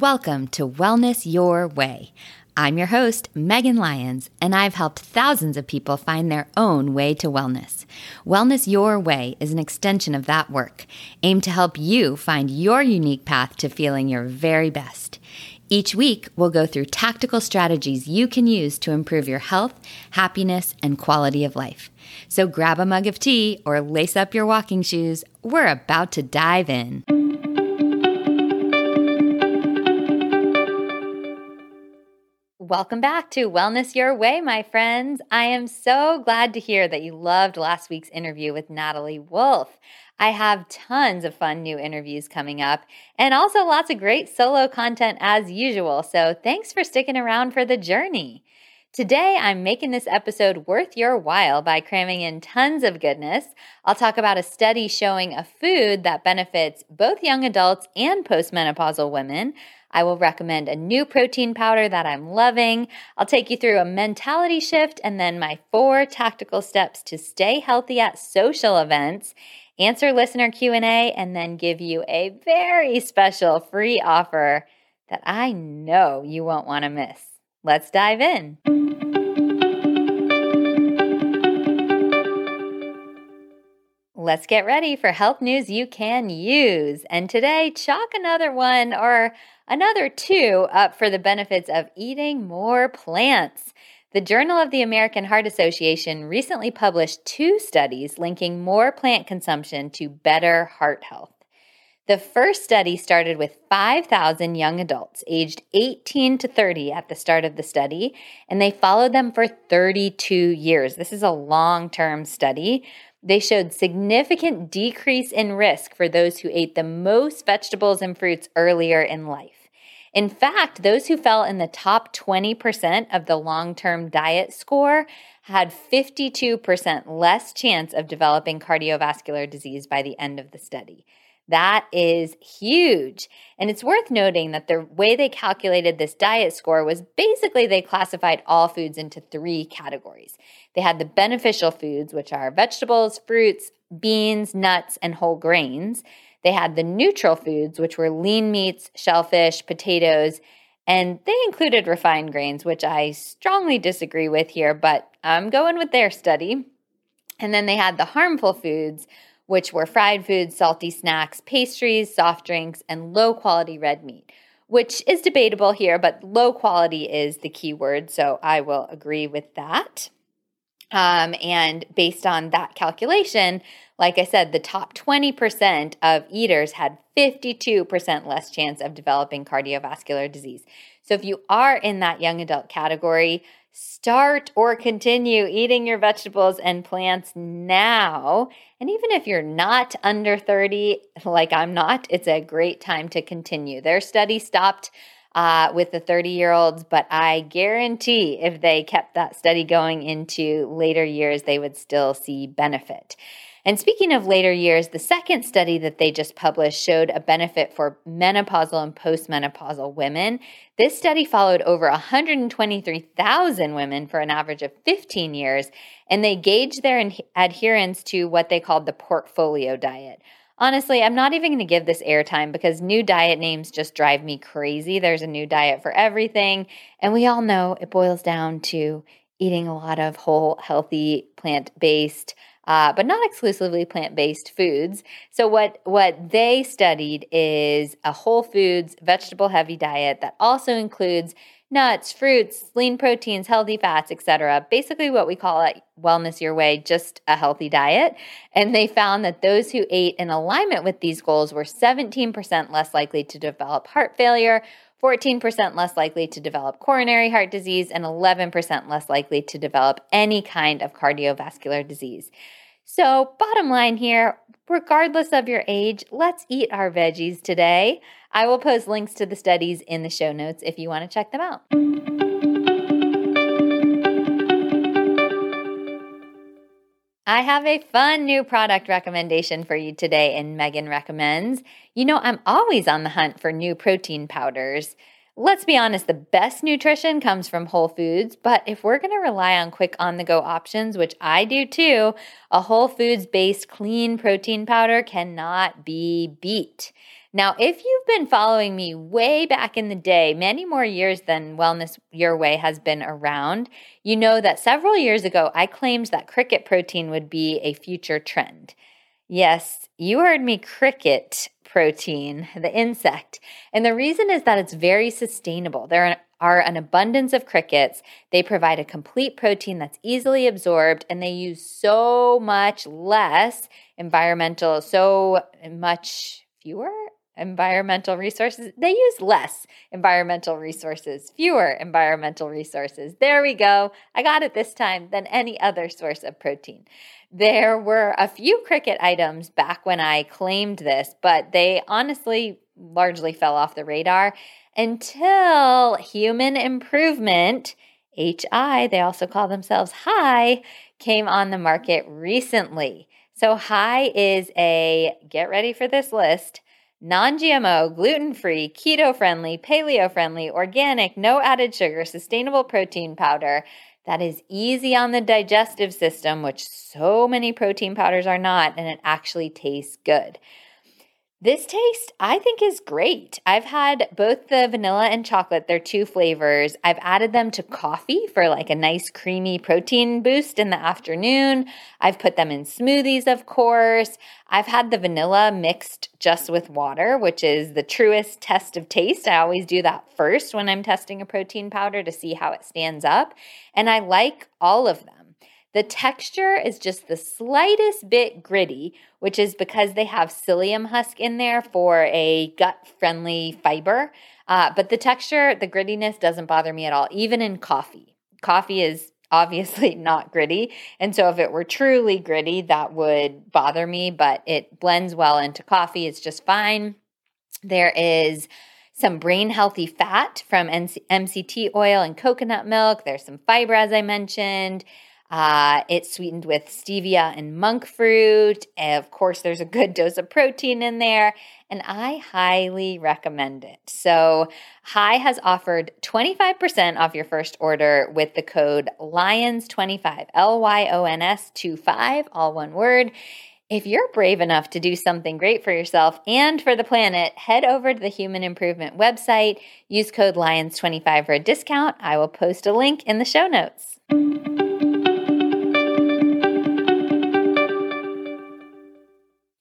Welcome to Wellness Your Way. I'm your host, Megan Lyons, and I've helped thousands of people find their own way to wellness. Wellness Your Way is an extension of that work, aimed to help you find your unique path to feeling your very best. Each week, we'll go through tactical strategies you can use to improve your health, happiness, and quality of life. So grab a mug of tea or lace up your walking shoes. We're about to dive in. Welcome back to Wellness Your Way, my friends. I am so glad to hear that you loved last week's interview with Natalie Wolf. I have tons of fun new interviews coming up and also lots of great solo content as usual. So thanks for sticking around for the journey. Today, I'm making this episode worth your while by cramming in tons of goodness. I'll talk about a study showing a food that benefits both young adults and postmenopausal women. I will recommend a new protein powder that I'm loving. I'll take you through a mentality shift and then my four tactical steps to stay healthy at social events, answer listener Q&A and then give you a very special free offer that I know you won't want to miss. Let's dive in. Let's get ready for health news you can use. And today, chalk another one or another two up for the benefits of eating more plants. The Journal of the American Heart Association recently published two studies linking more plant consumption to better heart health. The first study started with 5,000 young adults aged 18 to 30 at the start of the study, and they followed them for 32 years. This is a long term study they showed significant decrease in risk for those who ate the most vegetables and fruits earlier in life. In fact, those who fell in the top 20% of the long term diet score had 52% less chance of developing cardiovascular disease by the end of the study. That is huge. And it's worth noting that the way they calculated this diet score was basically they classified all foods into three categories. They had the beneficial foods, which are vegetables, fruits, beans, nuts, and whole grains. They had the neutral foods, which were lean meats, shellfish, potatoes, and they included refined grains, which I strongly disagree with here, but I'm going with their study. And then they had the harmful foods, which were fried foods, salty snacks, pastries, soft drinks, and low quality red meat, which is debatable here, but low quality is the key word, so I will agree with that. Um, and based on that calculation, like I said, the top 20% of eaters had 52% less chance of developing cardiovascular disease. So if you are in that young adult category, Start or continue eating your vegetables and plants now. And even if you're not under 30, like I'm not, it's a great time to continue. Their study stopped uh, with the 30 year olds, but I guarantee if they kept that study going into later years, they would still see benefit. And speaking of later years, the second study that they just published showed a benefit for menopausal and postmenopausal women. This study followed over 123,000 women for an average of 15 years, and they gauged their adherence to what they called the portfolio diet. Honestly, I'm not even going to give this airtime because new diet names just drive me crazy. There's a new diet for everything, and we all know it boils down to eating a lot of whole, healthy, plant based uh, but not exclusively plant-based foods. So what what they studied is a whole foods, vegetable-heavy diet that also includes nuts, fruits, lean proteins, healthy fats, etc. Basically what we call it wellness your way, just a healthy diet. And they found that those who ate in alignment with these goals were 17% less likely to develop heart failure, 14% less likely to develop coronary heart disease, and 11% less likely to develop any kind of cardiovascular disease. So, bottom line here, regardless of your age, let's eat our veggies today. I will post links to the studies in the show notes if you want to check them out. I have a fun new product recommendation for you today in Megan Recommends. You know, I'm always on the hunt for new protein powders. Let's be honest, the best nutrition comes from whole foods, but if we're going to rely on quick on the go options, which I do too, a whole foods based clean protein powder cannot be beat. Now, if you've been following me way back in the day, many more years than Wellness Your Way has been around, you know that several years ago I claimed that cricket protein would be a future trend. Yes, you heard me cricket protein, the insect. And the reason is that it's very sustainable. There are an abundance of crickets. They provide a complete protein that's easily absorbed, and they use so much less environmental, so much fewer environmental resources. They use less environmental resources, fewer environmental resources. There we go. I got it this time than any other source of protein. There were a few cricket items back when I claimed this, but they honestly largely fell off the radar until human improvement, HI, they also call themselves HI, came on the market recently. So, HI is a get ready for this list non GMO, gluten free, keto friendly, paleo friendly, organic, no added sugar, sustainable protein powder that is easy on the digestive system, which so many protein powders are not, and it actually tastes good. This taste, I think, is great. I've had both the vanilla and chocolate, they're two flavors. I've added them to coffee for like a nice creamy protein boost in the afternoon. I've put them in smoothies, of course. I've had the vanilla mixed just with water, which is the truest test of taste. I always do that first when I'm testing a protein powder to see how it stands up. And I like all of them. The texture is just the slightest bit gritty, which is because they have psyllium husk in there for a gut friendly fiber. Uh, but the texture, the grittiness doesn't bother me at all, even in coffee. Coffee is obviously not gritty. And so if it were truly gritty, that would bother me, but it blends well into coffee. It's just fine. There is some brain healthy fat from MCT oil and coconut milk. There's some fiber, as I mentioned. Uh, it's sweetened with stevia and monk fruit. And of course, there's a good dose of protein in there, and I highly recommend it. So, High has offered 25% off your first order with the code LYONS25, L Y O N S 25, all one word. If you're brave enough to do something great for yourself and for the planet, head over to the Human Improvement website. Use code LYONS25 for a discount. I will post a link in the show notes.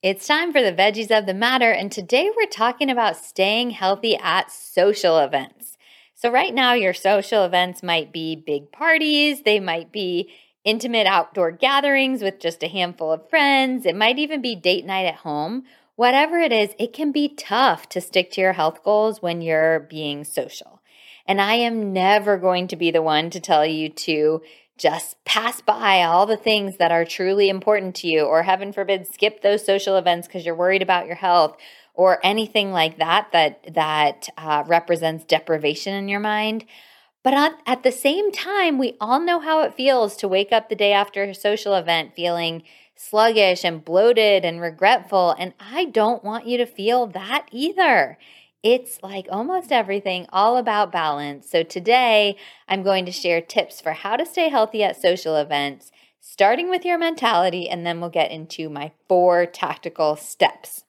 It's time for the veggies of the matter, and today we're talking about staying healthy at social events. So, right now, your social events might be big parties, they might be intimate outdoor gatherings with just a handful of friends, it might even be date night at home. Whatever it is, it can be tough to stick to your health goals when you're being social. And I am never going to be the one to tell you to just pass by all the things that are truly important to you, or heaven forbid, skip those social events because you're worried about your health, or anything like that that that uh, represents deprivation in your mind. But at, at the same time, we all know how it feels to wake up the day after a social event feeling sluggish and bloated and regretful. And I don't want you to feel that either. It's like almost everything, all about balance. So today, I'm going to share tips for how to stay healthy at social events, starting with your mentality, and then we'll get into my four tactical steps.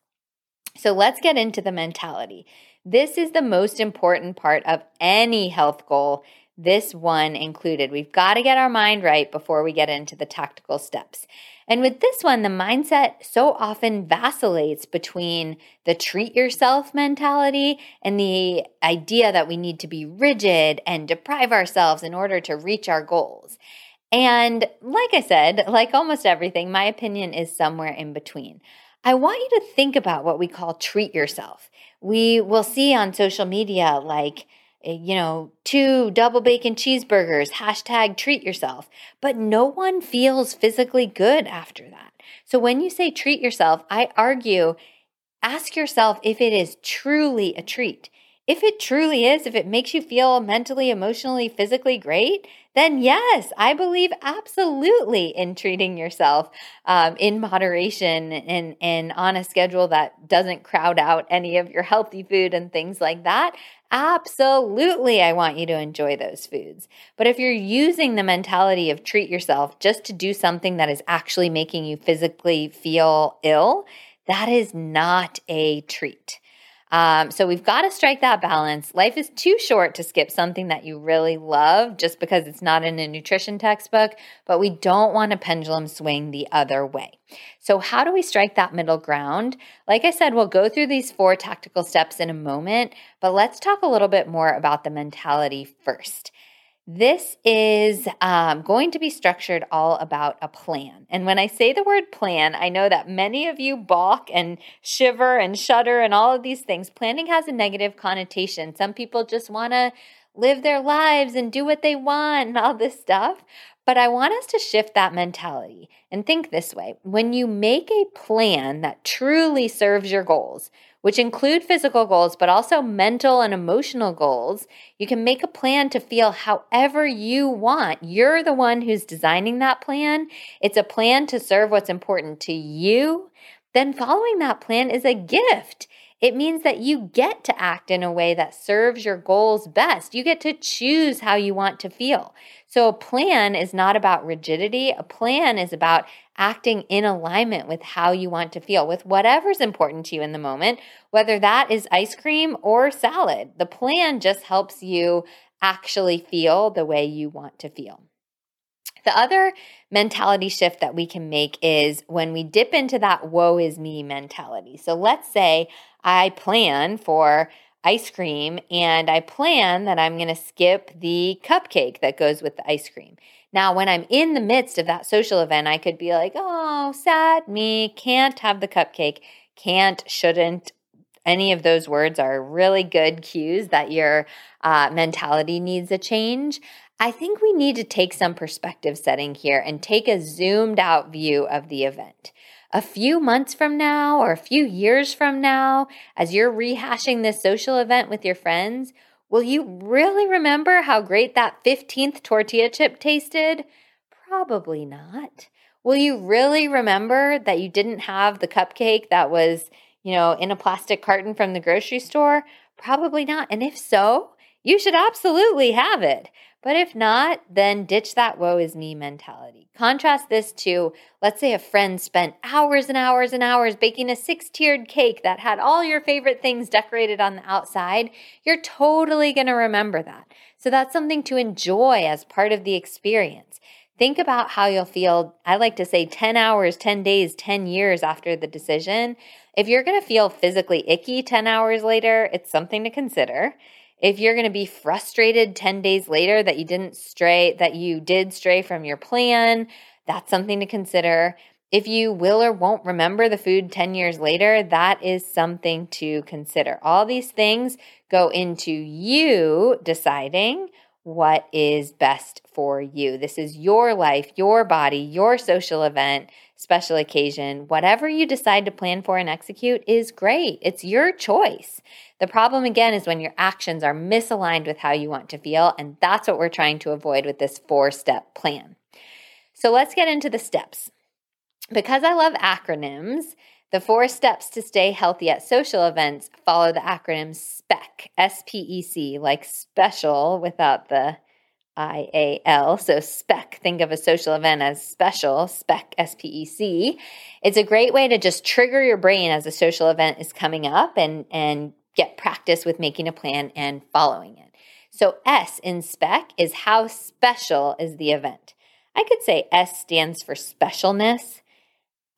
So let's get into the mentality. This is the most important part of any health goal, this one included. We've got to get our mind right before we get into the tactical steps. And with this one, the mindset so often vacillates between the treat yourself mentality and the idea that we need to be rigid and deprive ourselves in order to reach our goals. And like I said, like almost everything, my opinion is somewhere in between. I want you to think about what we call treat yourself. We will see on social media like you know, two double bacon cheeseburgers, hashtag treat yourself. But no one feels physically good after that. So when you say treat yourself, I argue ask yourself if it is truly a treat. If it truly is, if it makes you feel mentally, emotionally, physically great, then yes, I believe absolutely in treating yourself um, in moderation and, and on a schedule that doesn't crowd out any of your healthy food and things like that. Absolutely, I want you to enjoy those foods. But if you're using the mentality of treat yourself just to do something that is actually making you physically feel ill, that is not a treat. Um, so we've got to strike that balance. Life is too short to skip something that you really love just because it's not in a nutrition textbook, but we don't want a pendulum swing the other way. So, how do we strike that middle ground? Like I said, we'll go through these four tactical steps in a moment, but let's talk a little bit more about the mentality first. This is um, going to be structured all about a plan. And when I say the word plan, I know that many of you balk and shiver and shudder and all of these things. Planning has a negative connotation. Some people just want to live their lives and do what they want and all this stuff. But I want us to shift that mentality and think this way when you make a plan that truly serves your goals, which include physical goals, but also mental and emotional goals, you can make a plan to feel however you want. You're the one who's designing that plan. It's a plan to serve what's important to you. Then following that plan is a gift. It means that you get to act in a way that serves your goals best. You get to choose how you want to feel. So, a plan is not about rigidity. A plan is about acting in alignment with how you want to feel, with whatever's important to you in the moment, whether that is ice cream or salad. The plan just helps you actually feel the way you want to feel. The other mentality shift that we can make is when we dip into that woe is me mentality. So let's say I plan for ice cream and I plan that I'm going to skip the cupcake that goes with the ice cream. Now, when I'm in the midst of that social event, I could be like, oh, sad me, can't have the cupcake, can't, shouldn't. Any of those words are really good cues that your uh, mentality needs a change. I think we need to take some perspective setting here and take a zoomed out view of the event. A few months from now or a few years from now, as you're rehashing this social event with your friends, will you really remember how great that 15th tortilla chip tasted? Probably not. Will you really remember that you didn't have the cupcake that was, you know, in a plastic carton from the grocery store? Probably not. And if so, you should absolutely have it. But if not, then ditch that woe is me mentality. Contrast this to, let's say, a friend spent hours and hours and hours baking a six tiered cake that had all your favorite things decorated on the outside. You're totally going to remember that. So that's something to enjoy as part of the experience. Think about how you'll feel, I like to say 10 hours, 10 days, 10 years after the decision. If you're going to feel physically icky 10 hours later, it's something to consider. If you're going to be frustrated 10 days later that you didn't stray, that you did stray from your plan, that's something to consider. If you will or won't remember the food 10 years later, that is something to consider. All these things go into you deciding what is best for you. This is your life, your body, your social event, special occasion. Whatever you decide to plan for and execute is great. It's your choice. The problem again is when your actions are misaligned with how you want to feel, and that's what we're trying to avoid with this four step plan. So let's get into the steps. Because I love acronyms, the four steps to stay healthy at social events follow the acronym SPEC, S P E C, like special without the I A L. So SPEC, think of a social event as special, SPEC, S P E C. It's a great way to just trigger your brain as a social event is coming up and, and get practice with making a plan and following it. So S in SPEC is how special is the event. I could say S stands for specialness.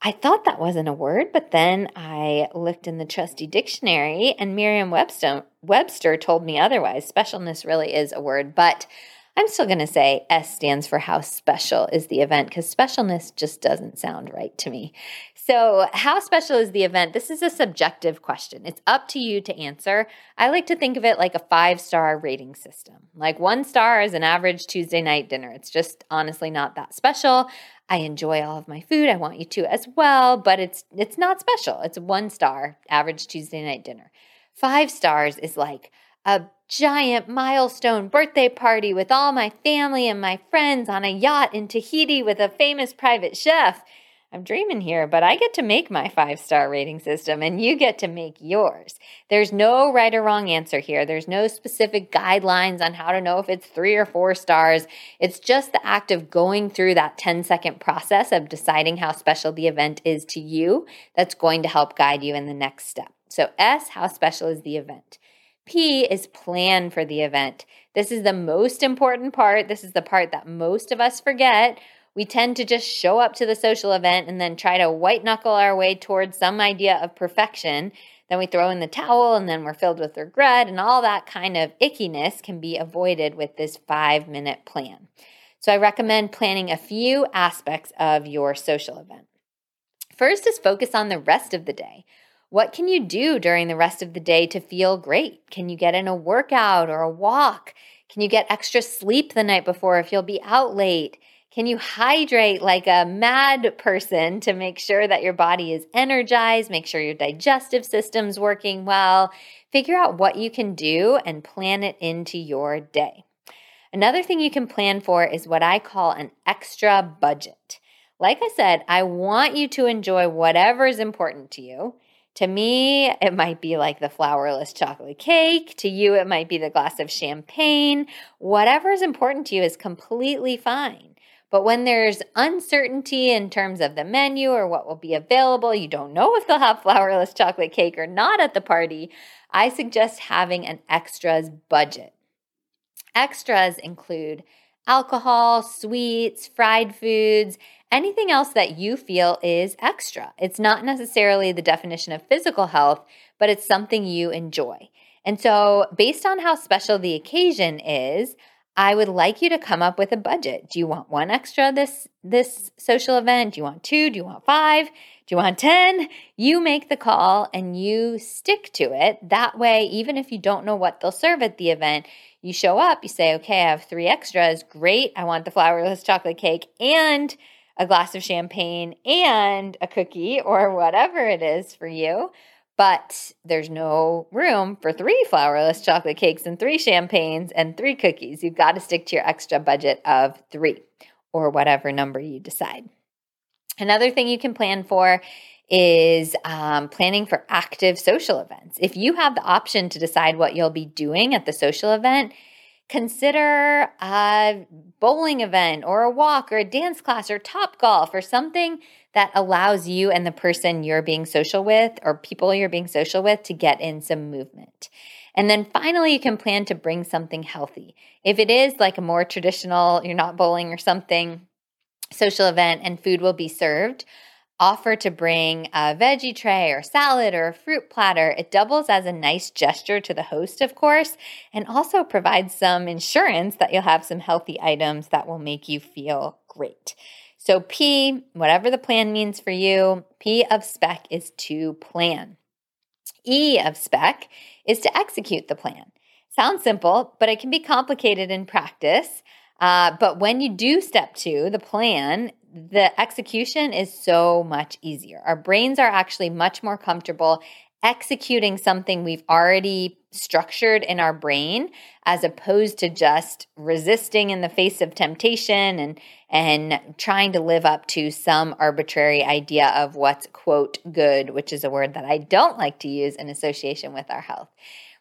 I thought that wasn't a word, but then I looked in the trusty dictionary and Merriam Webster, Webster told me otherwise. Specialness really is a word, but I'm still going to say S stands for how special is the event because specialness just doesn't sound right to me. So, how special is the event? This is a subjective question. It's up to you to answer. I like to think of it like a five star rating system. Like one star is an average Tuesday night dinner. It's just honestly not that special. I enjoy all of my food. I want you to as well, but it's it's not special. It's one star average Tuesday night dinner. Five stars is like a giant milestone birthday party with all my family and my friends on a yacht in Tahiti with a famous private chef. I'm dreaming here, but I get to make my five star rating system and you get to make yours. There's no right or wrong answer here. There's no specific guidelines on how to know if it's three or four stars. It's just the act of going through that 10 second process of deciding how special the event is to you that's going to help guide you in the next step. So, S, how special is the event? P is plan for the event. This is the most important part. This is the part that most of us forget. We tend to just show up to the social event and then try to white knuckle our way towards some idea of perfection. Then we throw in the towel and then we're filled with regret, and all that kind of ickiness can be avoided with this five minute plan. So I recommend planning a few aspects of your social event. First is focus on the rest of the day. What can you do during the rest of the day to feel great? Can you get in a workout or a walk? Can you get extra sleep the night before if you'll be out late? Can you hydrate like a mad person to make sure that your body is energized, make sure your digestive system's working well? Figure out what you can do and plan it into your day. Another thing you can plan for is what I call an extra budget. Like I said, I want you to enjoy whatever is important to you. To me, it might be like the flourless chocolate cake. To you, it might be the glass of champagne. Whatever is important to you is completely fine. But when there's uncertainty in terms of the menu or what will be available, you don't know if they'll have flourless chocolate cake or not at the party, I suggest having an extras budget. Extras include alcohol, sweets, fried foods, anything else that you feel is extra. It's not necessarily the definition of physical health, but it's something you enjoy. And so, based on how special the occasion is, I would like you to come up with a budget. Do you want one extra this this social event? Do you want two? Do you want five? Do you want 10? You make the call and you stick to it. That way, even if you don't know what they'll serve at the event, you show up, you say, okay, I have three extras. Great. I want the flourless chocolate cake and a glass of champagne and a cookie or whatever it is for you. But there's no room for three flourless chocolate cakes and three champagnes and three cookies. You've got to stick to your extra budget of three or whatever number you decide. Another thing you can plan for is um, planning for active social events. If you have the option to decide what you'll be doing at the social event, consider a bowling event or a walk or a dance class or top golf or something that allows you and the person you're being social with or people you're being social with to get in some movement. And then finally, you can plan to bring something healthy. If it is like a more traditional, you're not bowling or something, social event and food will be served, offer to bring a veggie tray or salad or a fruit platter. It doubles as a nice gesture to the host, of course, and also provides some insurance that you'll have some healthy items that will make you feel great. So, P, whatever the plan means for you, P of spec is to plan. E of spec is to execute the plan. Sounds simple, but it can be complicated in practice. Uh, but when you do step two, the plan, the execution is so much easier. Our brains are actually much more comfortable executing something we've already structured in our brain as opposed to just resisting in the face of temptation and and trying to live up to some arbitrary idea of what's quote good which is a word that I don't like to use in association with our health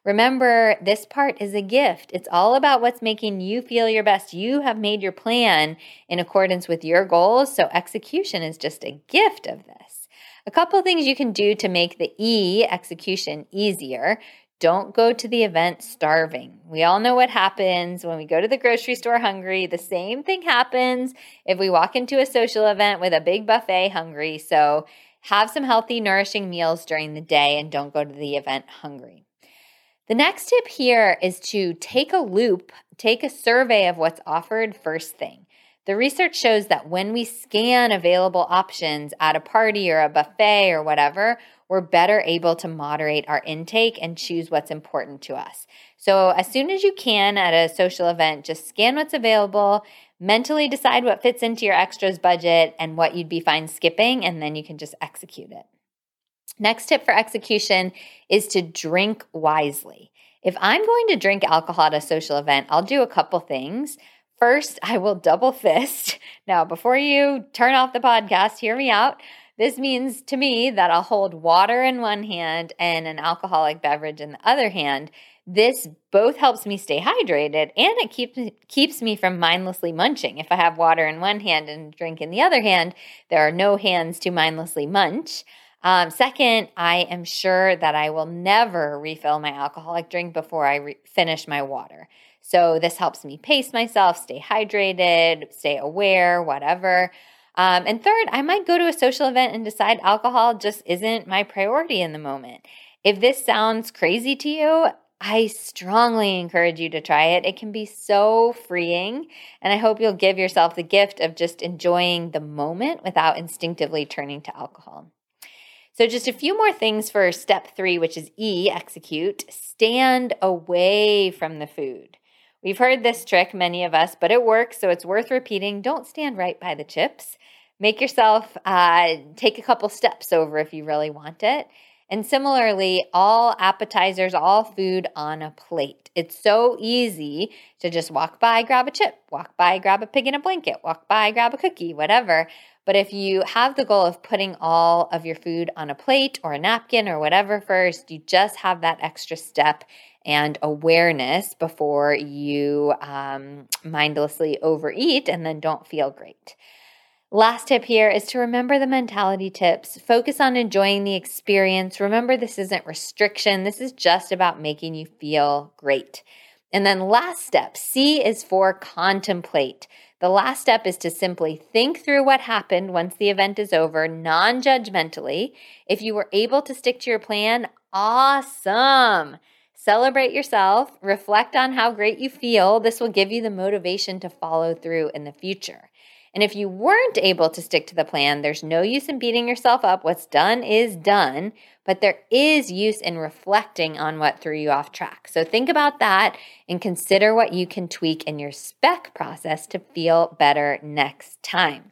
Remember, this part is a gift. It's all about what's making you feel your best. You have made your plan in accordance with your goals, so execution is just a gift of this. A couple things you can do to make the E execution easier. Don't go to the event starving. We all know what happens when we go to the grocery store hungry. The same thing happens if we walk into a social event with a big buffet hungry. So, have some healthy, nourishing meals during the day and don't go to the event hungry. The next tip here is to take a loop, take a survey of what's offered first thing. The research shows that when we scan available options at a party or a buffet or whatever, we're better able to moderate our intake and choose what's important to us. So, as soon as you can at a social event, just scan what's available, mentally decide what fits into your extras budget and what you'd be fine skipping, and then you can just execute it. Next tip for execution is to drink wisely. If I'm going to drink alcohol at a social event, I'll do a couple things. First, I will double fist. Now, before you turn off the podcast, hear me out. This means to me that I'll hold water in one hand and an alcoholic beverage in the other hand. This both helps me stay hydrated and it keeps keeps me from mindlessly munching. If I have water in one hand and drink in the other hand, there are no hands to mindlessly munch. Um, second, I am sure that I will never refill my alcoholic drink before I re- finish my water. So this helps me pace myself, stay hydrated, stay aware, whatever. Um, and third, I might go to a social event and decide alcohol just isn't my priority in the moment. If this sounds crazy to you, I strongly encourage you to try it. It can be so freeing, and I hope you'll give yourself the gift of just enjoying the moment without instinctively turning to alcohol. So, just a few more things for step three, which is E, execute. Stand away from the food. We've heard this trick, many of us, but it works, so it's worth repeating. Don't stand right by the chips. Make yourself uh, take a couple steps over if you really want it. And similarly, all appetizers, all food on a plate. It's so easy to just walk by, grab a chip, walk by, grab a pig in a blanket, walk by, grab a cookie, whatever. But if you have the goal of putting all of your food on a plate or a napkin or whatever first, you just have that extra step and awareness before you um, mindlessly overeat and then don't feel great. Last tip here is to remember the mentality tips. Focus on enjoying the experience. Remember, this isn't restriction, this is just about making you feel great. And then, last step C is for contemplate. The last step is to simply think through what happened once the event is over, non judgmentally. If you were able to stick to your plan, awesome. Celebrate yourself, reflect on how great you feel. This will give you the motivation to follow through in the future. And if you weren't able to stick to the plan, there's no use in beating yourself up. What's done is done, but there is use in reflecting on what threw you off track. So think about that and consider what you can tweak in your spec process to feel better next time.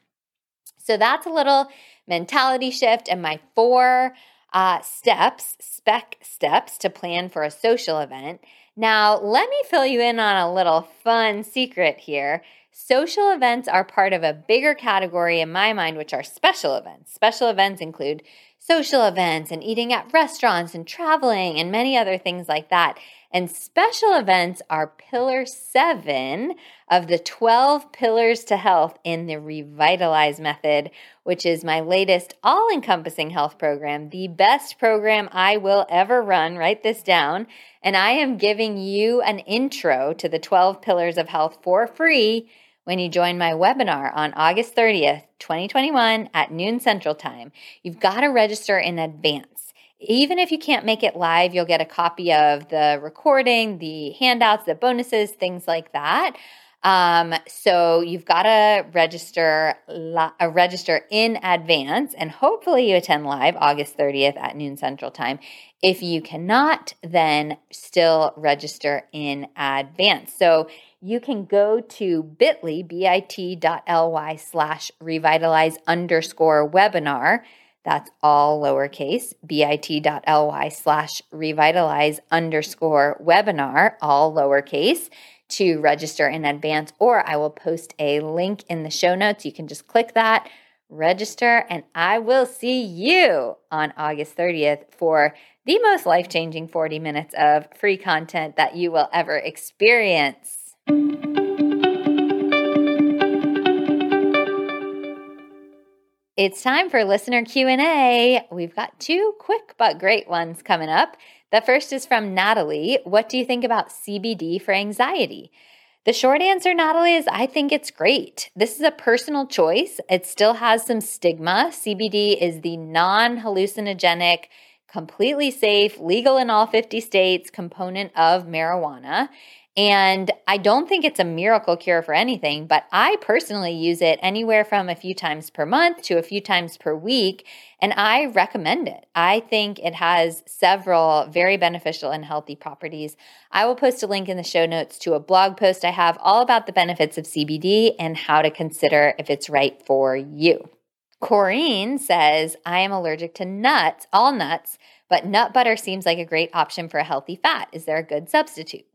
So that's a little mentality shift and my four uh, steps, spec steps to plan for a social event. Now, let me fill you in on a little fun secret here. Social events are part of a bigger category in my mind, which are special events. Special events include social events and eating at restaurants and traveling and many other things like that. And special events are pillar seven of the 12 pillars to health in the Revitalize method, which is my latest all encompassing health program, the best program I will ever run. Write this down. And I am giving you an intro to the 12 pillars of health for free when you join my webinar on August 30th, 2021 at noon Central Time. You've got to register in advance. Even if you can't make it live, you'll get a copy of the recording, the handouts, the bonuses, things like that. Um, so you've got to register uh, register in advance, and hopefully you attend live August 30th at noon Central Time. If you cannot, then still register in advance. So you can go to bit.ly, bit.ly slash revitalize underscore webinar. That's all lowercase, bit.ly slash revitalize underscore webinar, all lowercase, to register in advance, or I will post a link in the show notes. You can just click that, register, and I will see you on August 30th for the most life changing 40 minutes of free content that you will ever experience. It's time for listener Q&A. We've got two quick but great ones coming up. The first is from Natalie. What do you think about CBD for anxiety? The short answer, Natalie, is I think it's great. This is a personal choice. It still has some stigma. CBD is the non hallucinogenic, completely safe, legal in all 50 states component of marijuana. And I don't think it's a miracle cure for anything, but I personally use it anywhere from a few times per month to a few times per week. And I recommend it. I think it has several very beneficial and healthy properties. I will post a link in the show notes to a blog post I have all about the benefits of CBD and how to consider if it's right for you. Corrine says, I am allergic to nuts, all nuts, but nut butter seems like a great option for a healthy fat. Is there a good substitute?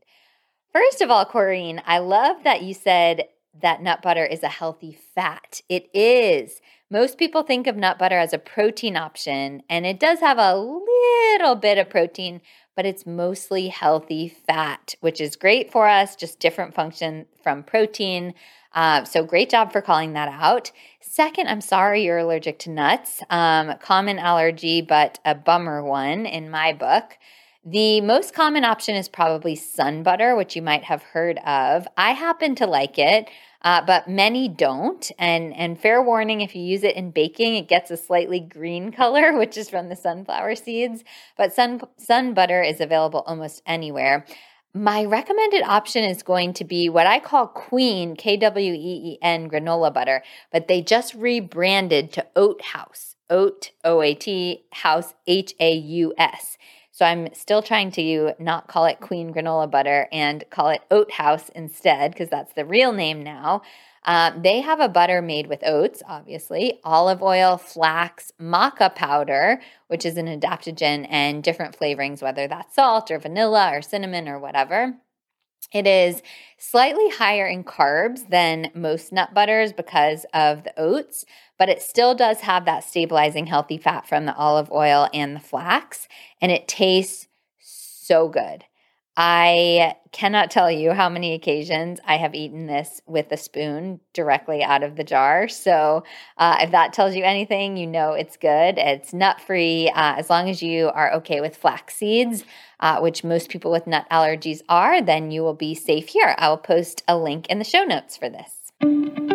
First of all, Corrine, I love that you said that nut butter is a healthy fat. It is. Most people think of nut butter as a protein option, and it does have a little bit of protein, but it's mostly healthy fat, which is great for us, just different function from protein. Uh, so great job for calling that out. Second, I'm sorry you're allergic to nuts. Um, common allergy, but a bummer one in my book. The most common option is probably sun butter, which you might have heard of. I happen to like it, uh, but many don't. And and fair warning, if you use it in baking, it gets a slightly green color, which is from the sunflower seeds. But sun sun butter is available almost anywhere. My recommended option is going to be what I call Kween, K W E E N granola butter, but they just rebranded to Oat Haus. Oat, O A T, Haus, H A U S. So I'm still trying to not call it Kween granola butter and call it Oat Haus instead, because that's the real name now. Uh, they have a butter made with oats, obviously, olive oil, flax, maca powder, which is an adaptogen, and different flavorings, whether that's salt or vanilla or cinnamon or whatever. It is slightly higher in carbs than most nut butters because of the oats, but it still does have that stabilizing healthy fat from the olive oil and the flax, and it tastes so good. I cannot tell you how many occasions I have eaten this with a spoon directly out of the jar. So, uh, if that tells you anything, you know it's good. It's nut free uh, as long as you are okay with flax seeds, uh, which most people with nut allergies are, then you will be safe here. I will post a link in the show notes for this.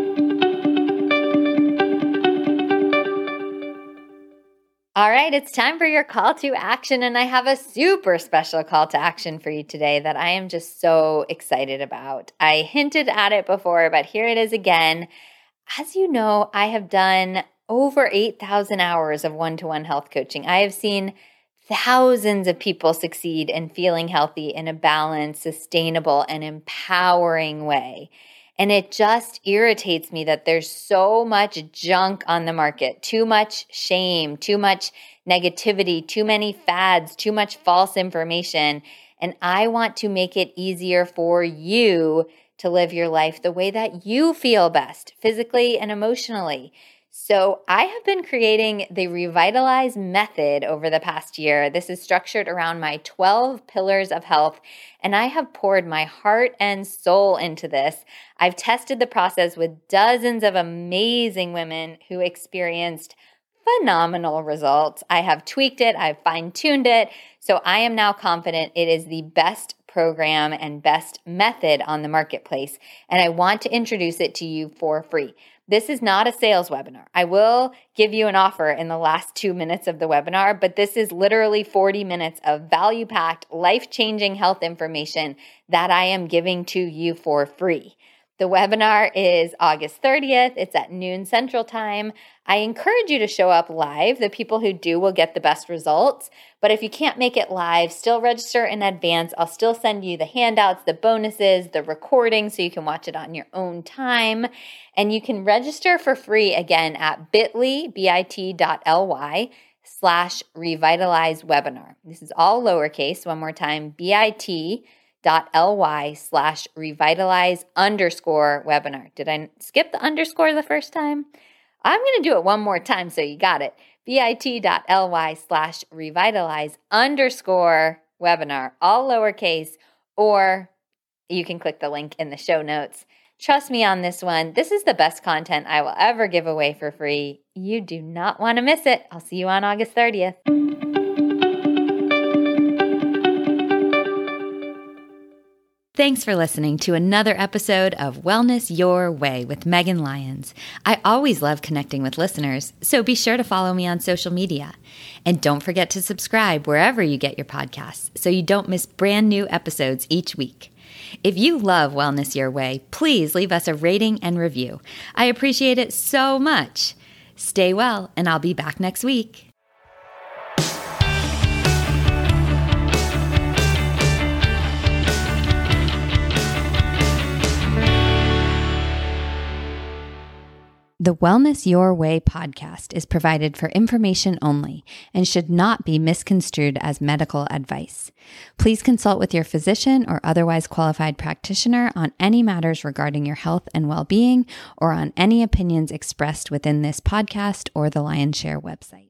All right, it's time for your call to action. And I have a super special call to action for you today that I am just so excited about. I hinted at it before, but here it is again. As you know, I have done over 8,000 hours of one to one health coaching. I have seen thousands of people succeed in feeling healthy in a balanced, sustainable, and empowering way. And it just irritates me that there's so much junk on the market, too much shame, too much negativity, too many fads, too much false information. And I want to make it easier for you to live your life the way that you feel best, physically and emotionally. So, I have been creating the Revitalize method over the past year. This is structured around my 12 pillars of health, and I have poured my heart and soul into this. I've tested the process with dozens of amazing women who experienced phenomenal results. I have tweaked it, I've fine tuned it, so I am now confident it is the best program and best method on the marketplace, and I want to introduce it to you for free. This is not a sales webinar. I will give you an offer in the last two minutes of the webinar, but this is literally 40 minutes of value packed, life changing health information that I am giving to you for free. The webinar is August 30th. It's at noon Central Time. I encourage you to show up live. The people who do will get the best results. But if you can't make it live, still register in advance. I'll still send you the handouts, the bonuses, the recording so you can watch it on your own time. And you can register for free again at bit.ly, bit.ly slash revitalize webinar. This is all lowercase. One more time, bit ly slash revitalize underscore webinar. Did I skip the underscore the first time? I'm going to do it one more time so you got it. bit.ly slash revitalize underscore webinar, all lowercase, or you can click the link in the show notes. Trust me on this one. This is the best content I will ever give away for free. You do not want to miss it. I'll see you on August 30th. Thanks for listening to another episode of Wellness Your Way with Megan Lyons. I always love connecting with listeners, so be sure to follow me on social media. And don't forget to subscribe wherever you get your podcasts so you don't miss brand new episodes each week. If you love Wellness Your Way, please leave us a rating and review. I appreciate it so much. Stay well, and I'll be back next week. The Wellness Your Way podcast is provided for information only and should not be misconstrued as medical advice. Please consult with your physician or otherwise qualified practitioner on any matters regarding your health and well being or on any opinions expressed within this podcast or the Lyons' Share website.